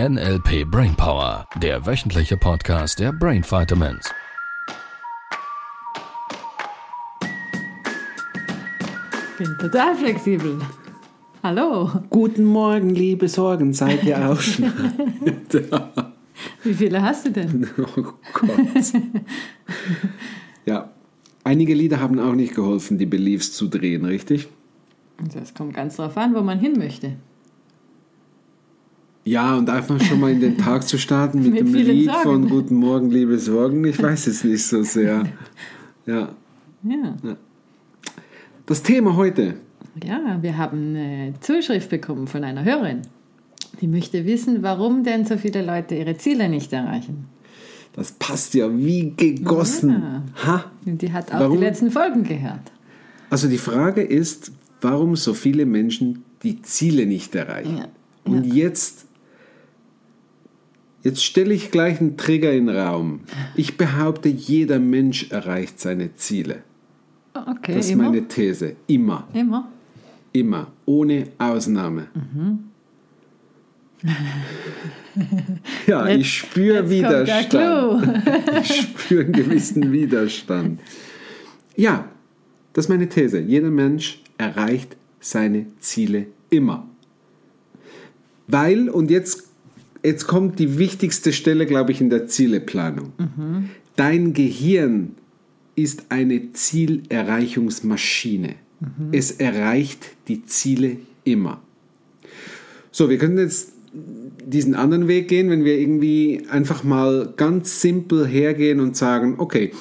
NLP Brainpower, der wöchentliche Podcast der Brain Vitamins. bin total flexibel. Hallo. Guten Morgen, liebe Sorgen, seid ihr auch schon? Wie viele hast du denn? oh Gott. Ja, einige Lieder haben auch nicht geholfen, die Beliefs zu drehen, richtig? Das kommt ganz drauf an, wo man hin möchte. Ja, und einfach schon mal in den Tag zu starten mit, Mit dem Lied Sorgen. von Guten Morgen, liebe Sorgen, ich weiß es nicht so sehr. Ja, Ja. das Thema heute. ja, wir haben eine Zuschrift bekommen von einer Hörerin. Die möchte wissen, warum denn so viele Leute ihre Ziele nicht erreichen. Das passt ja wie gegossen. Ja. Ha? Und die hat auch Warum? die letzten Folgen gehört. Also die Frage ist, warum so viele Menschen die Ziele nicht erreichen. Ja. Und jetzt, jetzt stelle ich gleich einen Trigger in den Raum. Ich behaupte, jeder Mensch erreicht seine Ziele. Okay, Das ist immer. meine These. Immer. immer. Immer. Ohne Ausnahme. ja, Jetzt- ich spüre kommt Widerstand. Ich spüre einen gewissen Widerstand. Ja, das ist meine These. Jeder Mensch erreicht seine Ziele immer. Weil, und jetzt, jetzt kommt die wichtigste Stelle, glaube ich, in der Zieleplanung. Dein Gehirn ist eine Zielerreichungsmaschine. Es erreicht die Ziele immer. So, wir können jetzt diesen anderen Weg gehen, wenn wir irgendwie einfach mal ganz simpel hergehen und sagen, okay,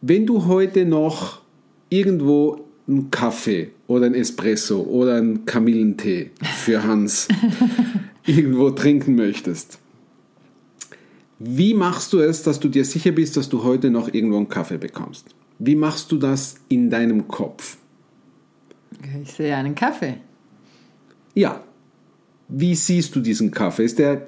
wenn du heute noch irgendwo einen Kaffee oder einen Espresso oder einen Kamillentee für Hans irgendwo trinken möchtest, wie machst du es, dass du dir sicher bist, dass du heute noch irgendwo einen Kaffee bekommst? Wie machst du das in deinem Kopf? Ich sehe einen Kaffee. Ja. Wie siehst du diesen Kaffee? Ist der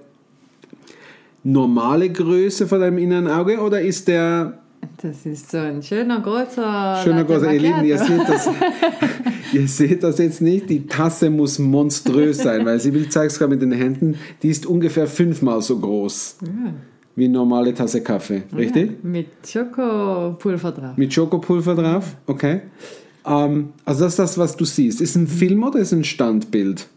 normale Größe vor deinem inneren Auge oder ist der Das ist so ein schöner, großer. schöner großer? Ihr Lieben, ihr seht, das, ihr seht das jetzt nicht. Die Tasse muss monströs sein, weil Sibyl zeigt es gerade mit den Händen. Die ist ungefähr fünfmal so groß wie eine normale Tasse Kaffee. Richtig? Ja, mit Schokopulver drauf. Mit Schokopulver drauf? Okay. Ähm, also das ist das, was du siehst. Ist ein Film oder ist ein Standbild?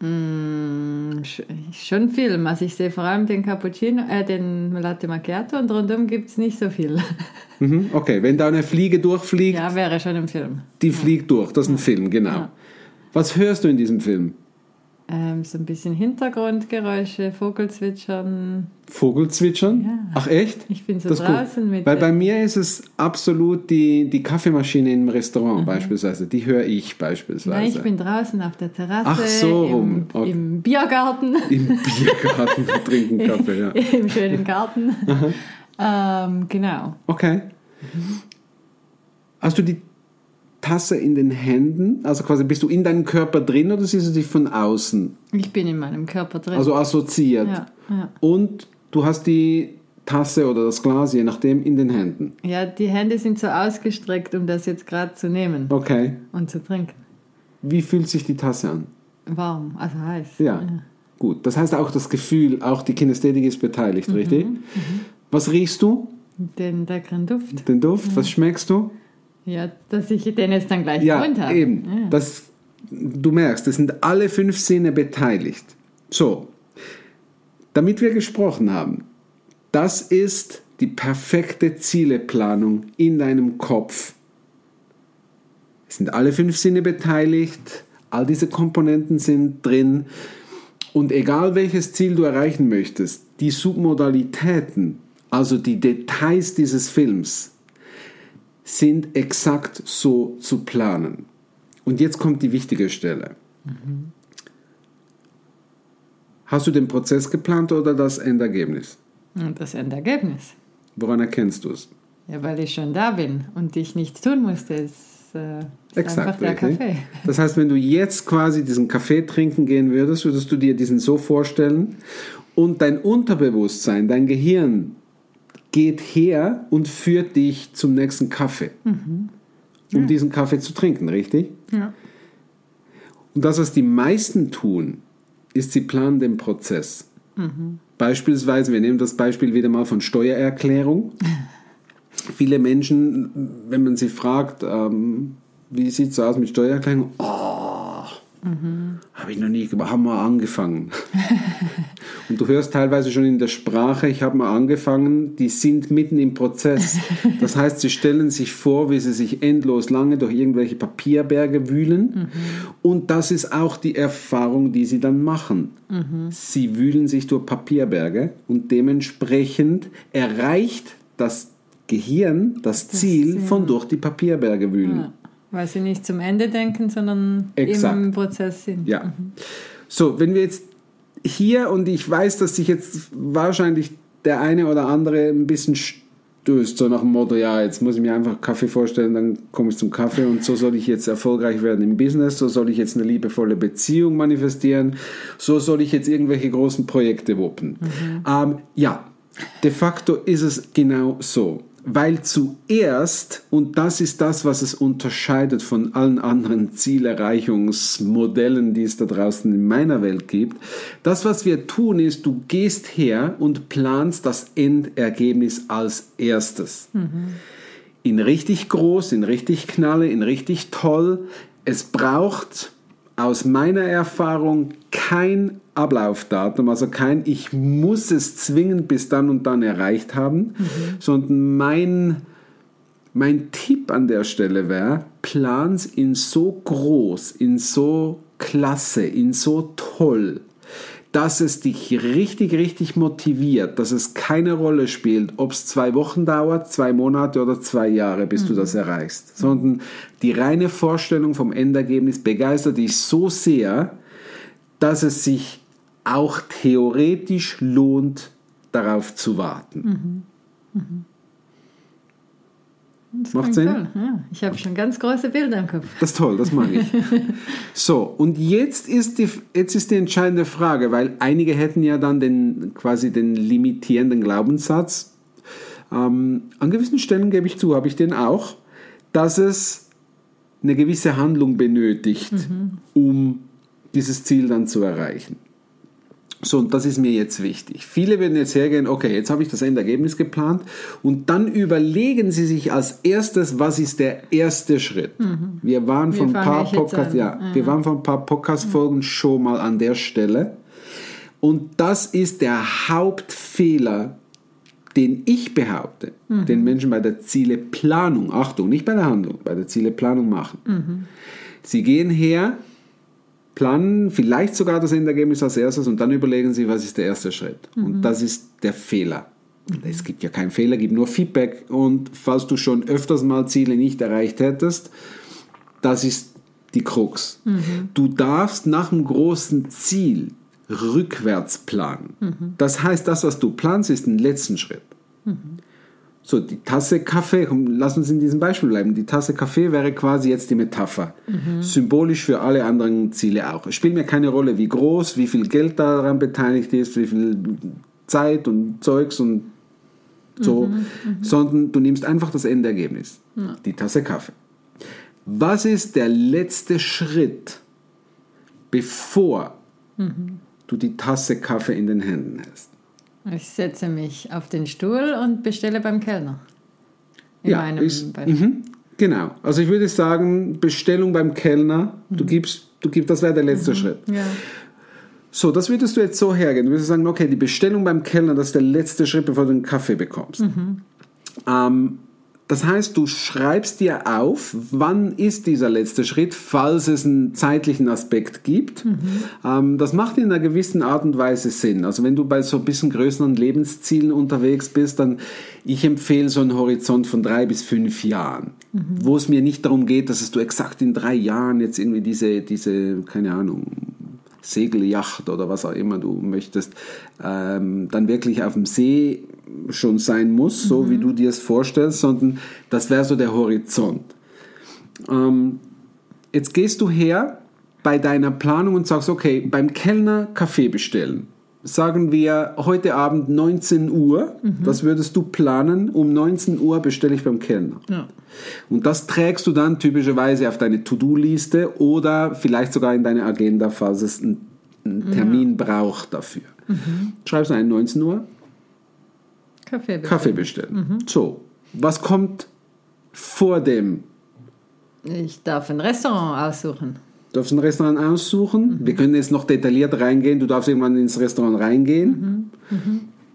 Mm, sch- Schon Film. Also ich sehe vor allem den Cappuccino, äh, den Latte Macchiato und rundum gibt es nicht so viel. Mhm, okay, wenn da eine Fliege durchfliegt, ja, wäre schon im Film. Die fliegt durch, das ist ein Film, genau. Ja. Was hörst du in diesem Film? Ähm, so ein bisschen Hintergrundgeräusche, Vogelzwitschern. Vogelzwitschern? Ja. Ach echt? Ich bin so Das draußen mit. Weil bei mir ist es absolut die, die Kaffeemaschine im Mhm. Restaurant beispielsweise. Die höre ich beispielsweise. Nein, ich bin draußen auf der Terrasse. Ach so im, rum. Okay. Im Biergarten. Im Biergarten trinken Kaffee, ja. Im schönen Garten. ähm, genau. Okay. Hast du die Tasse in den Händen? Also quasi bist du in deinem Körper drin oder siehst du dich von außen? Ich bin in meinem Körper drin. Also assoziiert. ja, ja. Und du hast die Tasse oder das Glas, je nachdem, in den Händen. ja, die Hände sind so ausgestreckt, um das jetzt gerade zu nehmen Okay. und zu trinken. Wie fühlt sich die Tasse an? Warm, also heiß. Ja. Gut. Das heißt auch das Gefühl, auch die Kinästhetik ist beteiligt, richtig? Was riechst du? Den leckeren Duft. Den Duft? Was schmeckst du? Ja, dass ich den jetzt dann gleich Ja, habe. eben. Ja. Das, du merkst, es sind alle fünf Sinne beteiligt. So, damit wir gesprochen haben, das ist die perfekte Zieleplanung in deinem Kopf. Es sind alle fünf Sinne beteiligt, all diese Komponenten sind drin. Und egal welches Ziel du erreichen möchtest, die Submodalitäten, also die Details dieses Films, sind exakt so zu planen. Und jetzt kommt die wichtige Stelle. Hast du den Prozess geplant oder das Endergebnis? Das Endergebnis. Woran erkennst du es? Ja, weil ich schon da bin und ich nichts tun musste. ist, äh, ist einfach Exakt, der richtig. Kaffee. Das heißt, wenn du jetzt quasi diesen Kaffee trinken gehen würdest, würdest du dir diesen so vorstellen und dein Unterbewusstsein, dein Gehirn geht her und führt dich zum nächsten Kaffee, um diesen Kaffee zu trinken, richtig? Ja. Und das, was die meisten tun, ist, sie planen den Prozess. Beispielsweise, wir nehmen das Beispiel wieder mal von Steuererklärung. Viele Menschen, wenn man sie fragt, ähm, wie sieht es aus mit Steuererklärung? Oh, habe ich noch nie gemacht, haben wir angefangen. Und du hörst teilweise schon in der Sprache, ich habe mal angefangen, die sind mitten im Prozess. Das heißt, sie stellen sich vor, wie sie sich endlos lange durch irgendwelche Papierberge wühlen. Und das ist auch die Erfahrung, die sie dann machen. Sie wühlen sich durch Papierberge und dementsprechend erreicht das Gehirn das Ziel von durch die Papierberge wühlen. Ja, weil sie nicht zum Ende denken, sondern Exakt. im Prozess sind. Ja. So, wenn wir jetzt hier, und ich weiß, dass sich jetzt wahrscheinlich der eine oder andere ein bisschen stößt, so nach dem Motto, ja, jetzt muss ich mir einfach Kaffee vorstellen, dann komme ich zum Kaffee und so soll ich jetzt erfolgreich werden im Business, so soll ich jetzt eine liebevolle Beziehung manifestieren, so soll ich jetzt irgendwelche großen Projekte wuppen. Ähm, ja, de facto ist es genau so. Weil zuerst, und das ist das, was es unterscheidet von allen anderen Zielerreichungsmodellen, die es da draußen in meiner Welt gibt, das, was wir tun, ist, du gehst her und planst das Endergebnis als erstes. In richtig groß, in richtig knalle, in richtig toll. Es braucht aus meiner Erfahrung kein Ablaufdatum, also kein ich muss es zwingend bis dann und dann erreicht haben, sondern mein, mein Tipp an der Stelle wäre, plans in so groß, in so klasse, in so toll, dass es dich richtig, richtig motiviert, dass es keine Rolle spielt, ob es zwei Wochen dauert, zwei Monate oder zwei Jahre, bis du das erreichst, sondern die reine Vorstellung vom Endergebnis begeistert dich so sehr, dass es sich auch theoretisch lohnt, darauf zu warten. Das Macht klingt Sinn? Ja, ich habe schon ganz große Bilder im Kopf. Das ist toll, das mag ich. So, und jetzt ist, die, jetzt ist die entscheidende Frage, weil einige hätten ja dann den, quasi den limitierenden Glaubenssatz. Ähm, an gewissen Stellen gebe ich zu, habe ich den auch, dass es eine gewisse Handlung benötigt, um dieses Ziel dann zu erreichen. So, und das ist mir jetzt wichtig. Viele werden jetzt hergehen, okay, jetzt habe ich das Endergebnis geplant und dann überlegen sie sich als erstes, was ist der erste Schritt. Wir waren von ein paar Podcast, an? ja, wir waren von ein paar Podcast-Folgen schon mal an der Stelle. Und das ist der Hauptfehler, den ich behaupte, den Menschen bei der Zieleplanung, Achtung, nicht bei der Handlung, bei der Zieleplanung machen. Sie gehen her, planen vielleicht sogar das Endergebnis als erstes und dann überlegen sie, was ist der erste Schritt. Und das ist der Fehler. Es gibt ja keinen Fehler, gibt nur Feedback. Und falls du schon öfters mal Ziele nicht erreicht hättest, das ist die Krux. Du darfst nach dem großen Ziel rückwärts planen. Das heißt, das, was du planst, ist ein letzten Schritt. So, die Tasse Kaffee, lass uns in diesem Beispiel bleiben. Die Tasse Kaffee wäre quasi jetzt die Metapher. Symbolisch für alle anderen Ziele auch. Es spielt mir keine Rolle, wie groß, wie viel Geld daran beteiligt ist, wie viel Zeit und Zeugs und so, sondern du nimmst einfach das Endergebnis. Die Tasse Kaffee. Was ist der letzte Schritt, bevor du die Tasse Kaffee in den Händen hast? Ich setze mich auf den Stuhl und bestelle beim Kellner. In ja, meinem ist, Beispiel. mhm, genau. Also ich würde sagen, Bestellung beim Kellner, du gibst, du gibst, das wäre der letzte Schritt. Ja. So, das würdest du jetzt so hergehen. Du würdest sagen, okay, die Bestellung beim Kellner, das ist der letzte Schritt, bevor du einen Kaffee bekommst. Ähm, das heißt, du schreibst dir auf, wann ist dieser letzte Schritt, falls es einen zeitlichen Aspekt gibt. Ähm, das macht in einer gewissen Art und Weise Sinn. Also wenn du bei so ein bisschen größeren Lebenszielen unterwegs bist, dann ich empfehle so einen Horizont von drei bis fünf Jahren, wo es mir nicht darum geht, dass es du exakt in drei Jahren jetzt irgendwie diese, diese, keine Ahnung, Segelyacht oder was auch immer du möchtest, ähm, dann wirklich auf dem See schon sein muss, so wie du dir es vorstellst, sondern das wäre so der Horizont. Ähm, jetzt gehst du her bei deiner Planung und sagst, okay, beim Kellner Kaffee bestellen. Sagen wir heute Abend 19 Uhr, das würdest du planen, um 19 Uhr bestelle ich beim Kellner. Ja. Und das trägst du dann typischerweise auf deine To-Do-Liste oder vielleicht sogar in deine Agenda, falls es einen, einen Termin braucht dafür. schreibst ein 19 Uhr, Kaffee. Kaffee bestellen. So, was kommt vor dem? Ich darf ein Restaurant aussuchen. Du darfst ein Restaurant aussuchen. Wir können jetzt noch detailliert reingehen. Du darfst irgendwann ins Restaurant reingehen.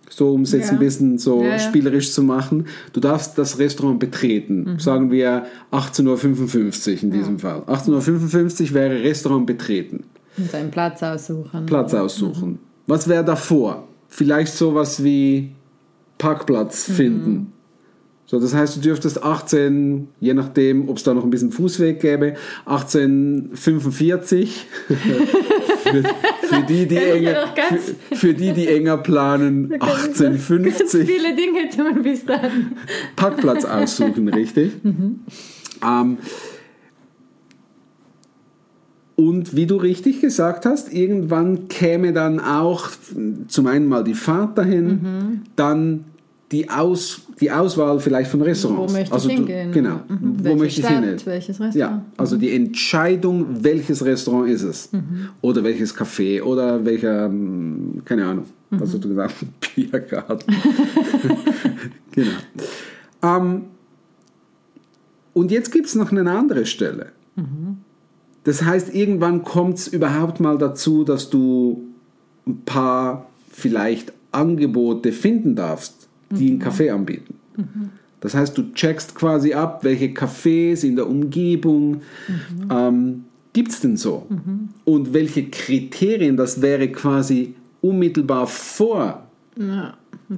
So, um es jetzt Ja. ein bisschen so Ja, ja. spielerisch zu machen. Du darfst das Restaurant betreten. Sagen wir 18.55 Uhr in diesem Fall. 18.55 Uhr wäre Restaurant betreten. Und einen Platz aussuchen. Platz aussuchen. Was wäre davor? Vielleicht sowas wie Parkplatz finden. So, das heißt, du dürftest 18, je nachdem, ob es da noch ein bisschen Fußweg gäbe, 1845 für, für die, die enger, ganz- für, für die, die enger planen, Ganz 1850 viele Dinge tun bis dann. Parkplatz aussuchen, richtig? Ähm, und wie du richtig gesagt hast, irgendwann käme dann auch zum einen mal die Fahrt dahin, dann die, Aus, die Auswahl vielleicht von Restaurants. Wo möchte ich also du- hingehen? Genau. Mhm. Wo Welche möchte ich Stadt, hin? welches Restaurant? Ja, also die Entscheidung, welches Restaurant ist es? Oder welches Café oder welcher, ähm, keine Ahnung, was hast du gesagt? Biergarten. genau. Ähm, und jetzt gibt es noch eine andere Stelle. Das heißt, irgendwann kommt es überhaupt mal dazu, dass du ein paar vielleicht Angebote finden darfst, die einen Kaffee anbieten. Das heißt, du checkst quasi ab, welche Cafés in der Umgebung ähm, gibt es denn so? Und welche Kriterien, das wäre quasi unmittelbar vor Ja,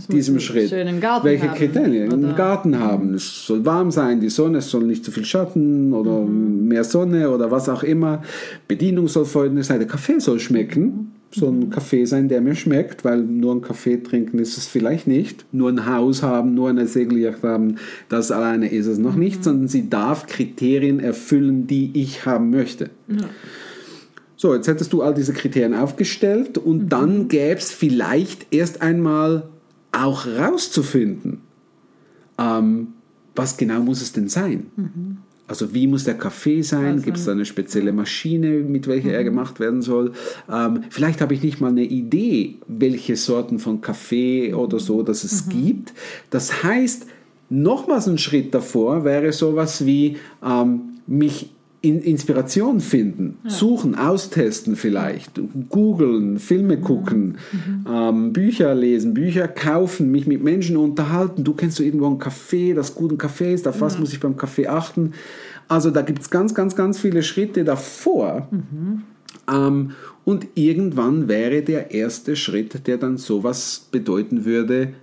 diesem Schritt. Welche haben, Kriterien? oder? Einen Garten haben. Es soll warm sein, die Sonne, es soll nicht zu viel Schatten oder Mhm. mehr Sonne oder was auch immer. Bedienung soll folgende sein. Der Kaffee soll schmecken. Mhm. ein Kaffee sein, der mir schmeckt, weil nur ein Kaffee trinken ist es vielleicht nicht. Nur ein Haus haben, nur eine Segelyacht haben, das alleine ist es Mhm. noch nicht, sondern sie darf Kriterien erfüllen, die ich haben möchte. So, jetzt hättest du all diese Kriterien aufgestellt und dann gäbe es vielleicht erst einmal auch rauszufinden, ähm, was genau muss es denn sein? Also wie muss der Kaffee sein? Also- Gibt es da eine spezielle Maschine, mit welcher er gemacht werden soll? Ähm, vielleicht habe ich nicht mal eine Idee, welche Sorten von Kaffee oder so, dass es gibt. Das heißt, nochmals ein Schritt davor wäre sowas wie ähm, mich Inspiration finden, suchen, austesten vielleicht, googeln, Filme gucken, ähm, Bücher lesen, Bücher kaufen, mich mit Menschen unterhalten. Du kennst du irgendwo einen Café, das guten Café ist, auf was muss ich beim Kaffee achten? Also da gibt es ganz, ganz, ganz viele Schritte davor. Ähm, und irgendwann wäre der erste Schritt, der dann sowas bedeuten würde,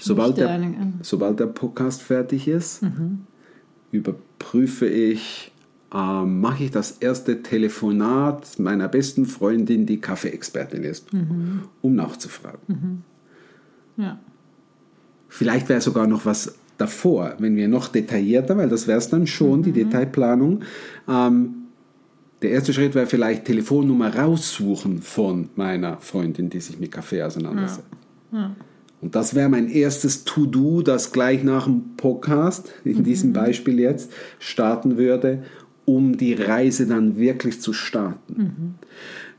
sobald der, sobald der Podcast fertig ist, Mhm. Überprüfe ich, ähm, mache ich das erste Telefonat meiner besten Freundin, die Kaffeeexpertin ist, Mhm. um nachzufragen. Ja. Vielleicht wäre sogar noch was davor, wenn wir noch detaillierter, weil das wäre es dann schon, Mhm. die Detailplanung. Ähm, der erste Schritt wäre vielleicht Telefonnummer raussuchen von meiner Freundin, die sich mit Kaffee auseinandersetzt. Und das wäre mein erstes To-Do, das gleich nach dem Podcast, in diesem Beispiel jetzt, starten würde, um die Reise dann wirklich zu starten.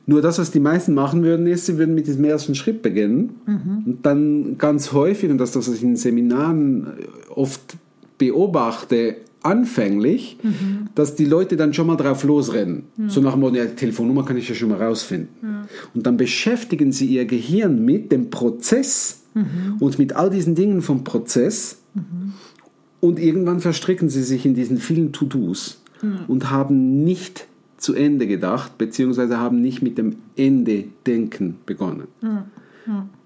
Nur das, was die meisten machen würden, ist, sie würden mit diesem ersten Schritt beginnen. Und dann ganz häufig, und das, das was ich in Seminaren oft beobachte, anfänglich, dass die Leute dann schon mal drauf losrennen. So nach dem Motto, ja, die Telefonnummer kann ich ja schon mal rausfinden. Und dann beschäftigen sie ihr Gehirn mit dem Prozess und mit all diesen Dingen vom Prozess. Und irgendwann verstricken sie sich in diesen vielen To-Dos und haben nicht zu Ende gedacht, beziehungsweise haben nicht mit dem Ende denken begonnen.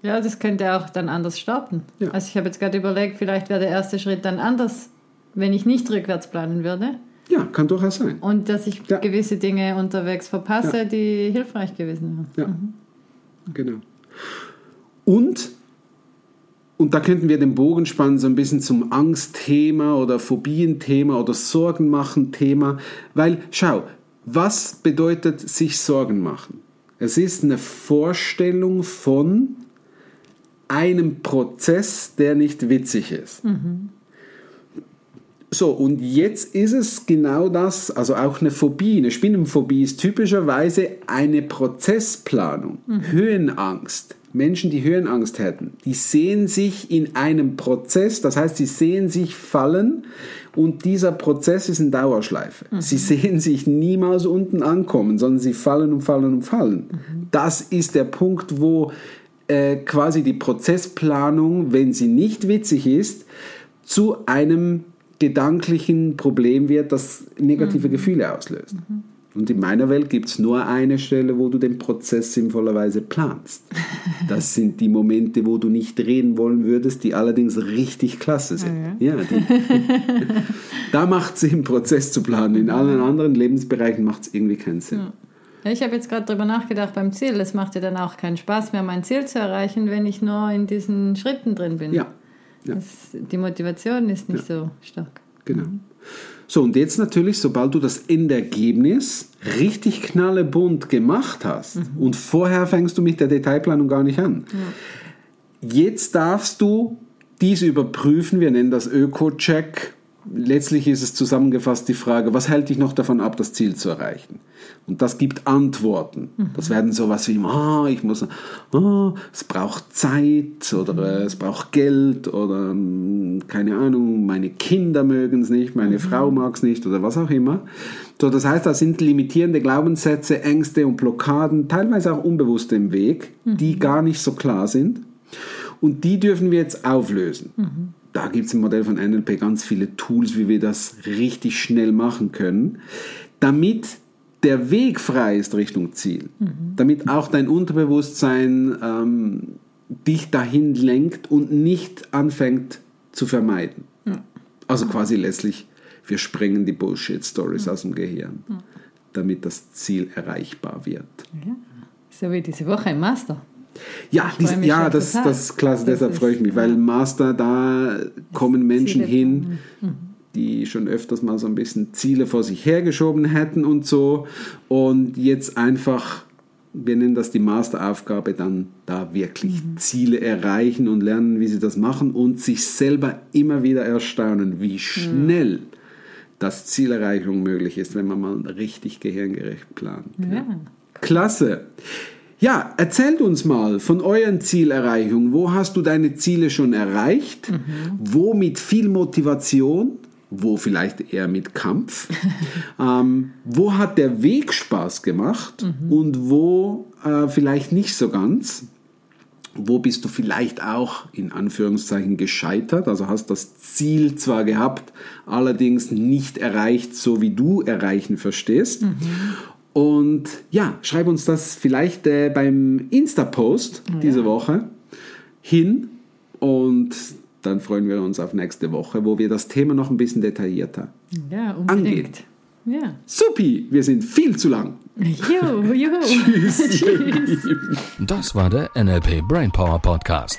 ja, das könnte auch dann anders starten. Ja. Also ich habe jetzt gerade überlegt, vielleicht wäre der erste Schritt dann anders, wenn ich nicht rückwärts planen würde. Ja, kann durchaus sein. Und dass ich Ja. gewisse Dinge unterwegs verpasse, Ja. die hilfreich gewesen wären. Ja, genau. Und, und da könnten wir den Bogen spannen, so ein bisschen zum Angstthema oder Phobienthema oder Sorgen machen Thema. Weil, schau, was bedeutet sich Sorgen machen? Es ist eine Vorstellung von einem Prozess, der nicht witzig ist. So, und jetzt ist es genau das, also auch eine Phobie, eine Spinnenphobie ist typischerweise eine Prozessplanung, Höhenangst. Menschen, die Höhenangst hätten, die sehen sich in einem Prozess, das heißt, sie sehen sich fallen und dieser Prozess ist in Dauerschleife. Sie sehen sich niemals unten ankommen, sondern sie fallen und fallen und fallen. Das ist der Punkt, wo äh, quasi die Prozessplanung, wenn sie nicht witzig ist, zu einem gedanklichen Problem wird, das negative Gefühle auslöst. Und in meiner Welt gibt es nur eine Stelle, wo du den Prozess sinnvollerweise planst. Das sind die Momente, wo du nicht reden wollen würdest, die allerdings richtig klasse sind. Ja, die, da macht es Sinn, Prozess zu planen. In allen anderen Lebensbereichen macht es irgendwie keinen Sinn. Ja, ich habe jetzt gerade darüber nachgedacht beim Ziel. Es macht ja dann auch keinen Spaß mehr, mein Ziel zu erreichen, wenn ich nur in diesen Schritten drin bin. Ja, ja. Das, die Motivation ist nicht so stark. genau. So, und jetzt natürlich, sobald du das Endergebnis richtig knallebunt gemacht hast und vorher fängst du mit der Detailplanung gar nicht an. Jetzt darfst du dies überprüfen, wir nennen das Öko-Check. Letztlich ist es zusammengefasst die Frage, was hält dich noch davon ab, das Ziel zu erreichen? Und das gibt Antworten. Das werden sowas wie, ah, ich muss, ah, es braucht Zeit oder äh, es braucht Geld oder keine Ahnung, meine Kinder mögen es nicht, meine Frau mag es nicht oder was auch immer. So, das heißt, da sind limitierende Glaubenssätze, Ängste und Blockaden, teilweise auch unbewusst im Weg, die gar nicht so klar sind. Und die dürfen wir jetzt auflösen. Da gibt es im Modell von NLP ganz viele Tools, wie wir das richtig schnell machen können, damit der Weg frei ist Richtung Ziel. Damit auch dein Unterbewusstsein ähm, dich dahin lenkt und nicht anfängt zu vermeiden. Also quasi letztlich, wir sprengen die Bullshit-Stories aus dem Gehirn, damit das Ziel erreichbar wird. So wie diese Woche im Master. Ja, dies, ja das, total. das ist klasse, Das deshalb ist- freue ich mich, weil ja. Master, da kommen Menschen hin, die schon öfters mal so ein bisschen Ziele vor sich hergeschoben hätten und so und jetzt einfach, wir nennen das die Masteraufgabe, dann da wirklich Mhm. Ziele erreichen und lernen, wie sie das machen und sich selber immer wieder erstaunen, wie schnell das Zielerreichung möglich ist, wenn man mal richtig gehirngerecht plant. Ja. Klasse. Ja, erzählt uns mal von euren Zielerreichungen. Wo hast du deine Ziele schon erreicht? Wo mit viel Motivation? Wo vielleicht eher mit Kampf? ähm, wo hat der Weg Spaß gemacht? Und wo äh, vielleicht nicht so ganz? Wo bist du vielleicht auch in Anführungszeichen gescheitert? Also hast das Ziel zwar gehabt, allerdings nicht erreicht, so wie du erreichen verstehst. Und ja, schreib uns das vielleicht äh, beim Insta-Post diese Woche hin und dann freuen wir uns auf nächste Woche, wo wir das Thema noch ein bisschen detaillierter. Ja. Angeht. Ja. Supi, wir sind viel zu lang. Juhu, juhu. Tschüss. Das war der NLP Brainpower Podcast.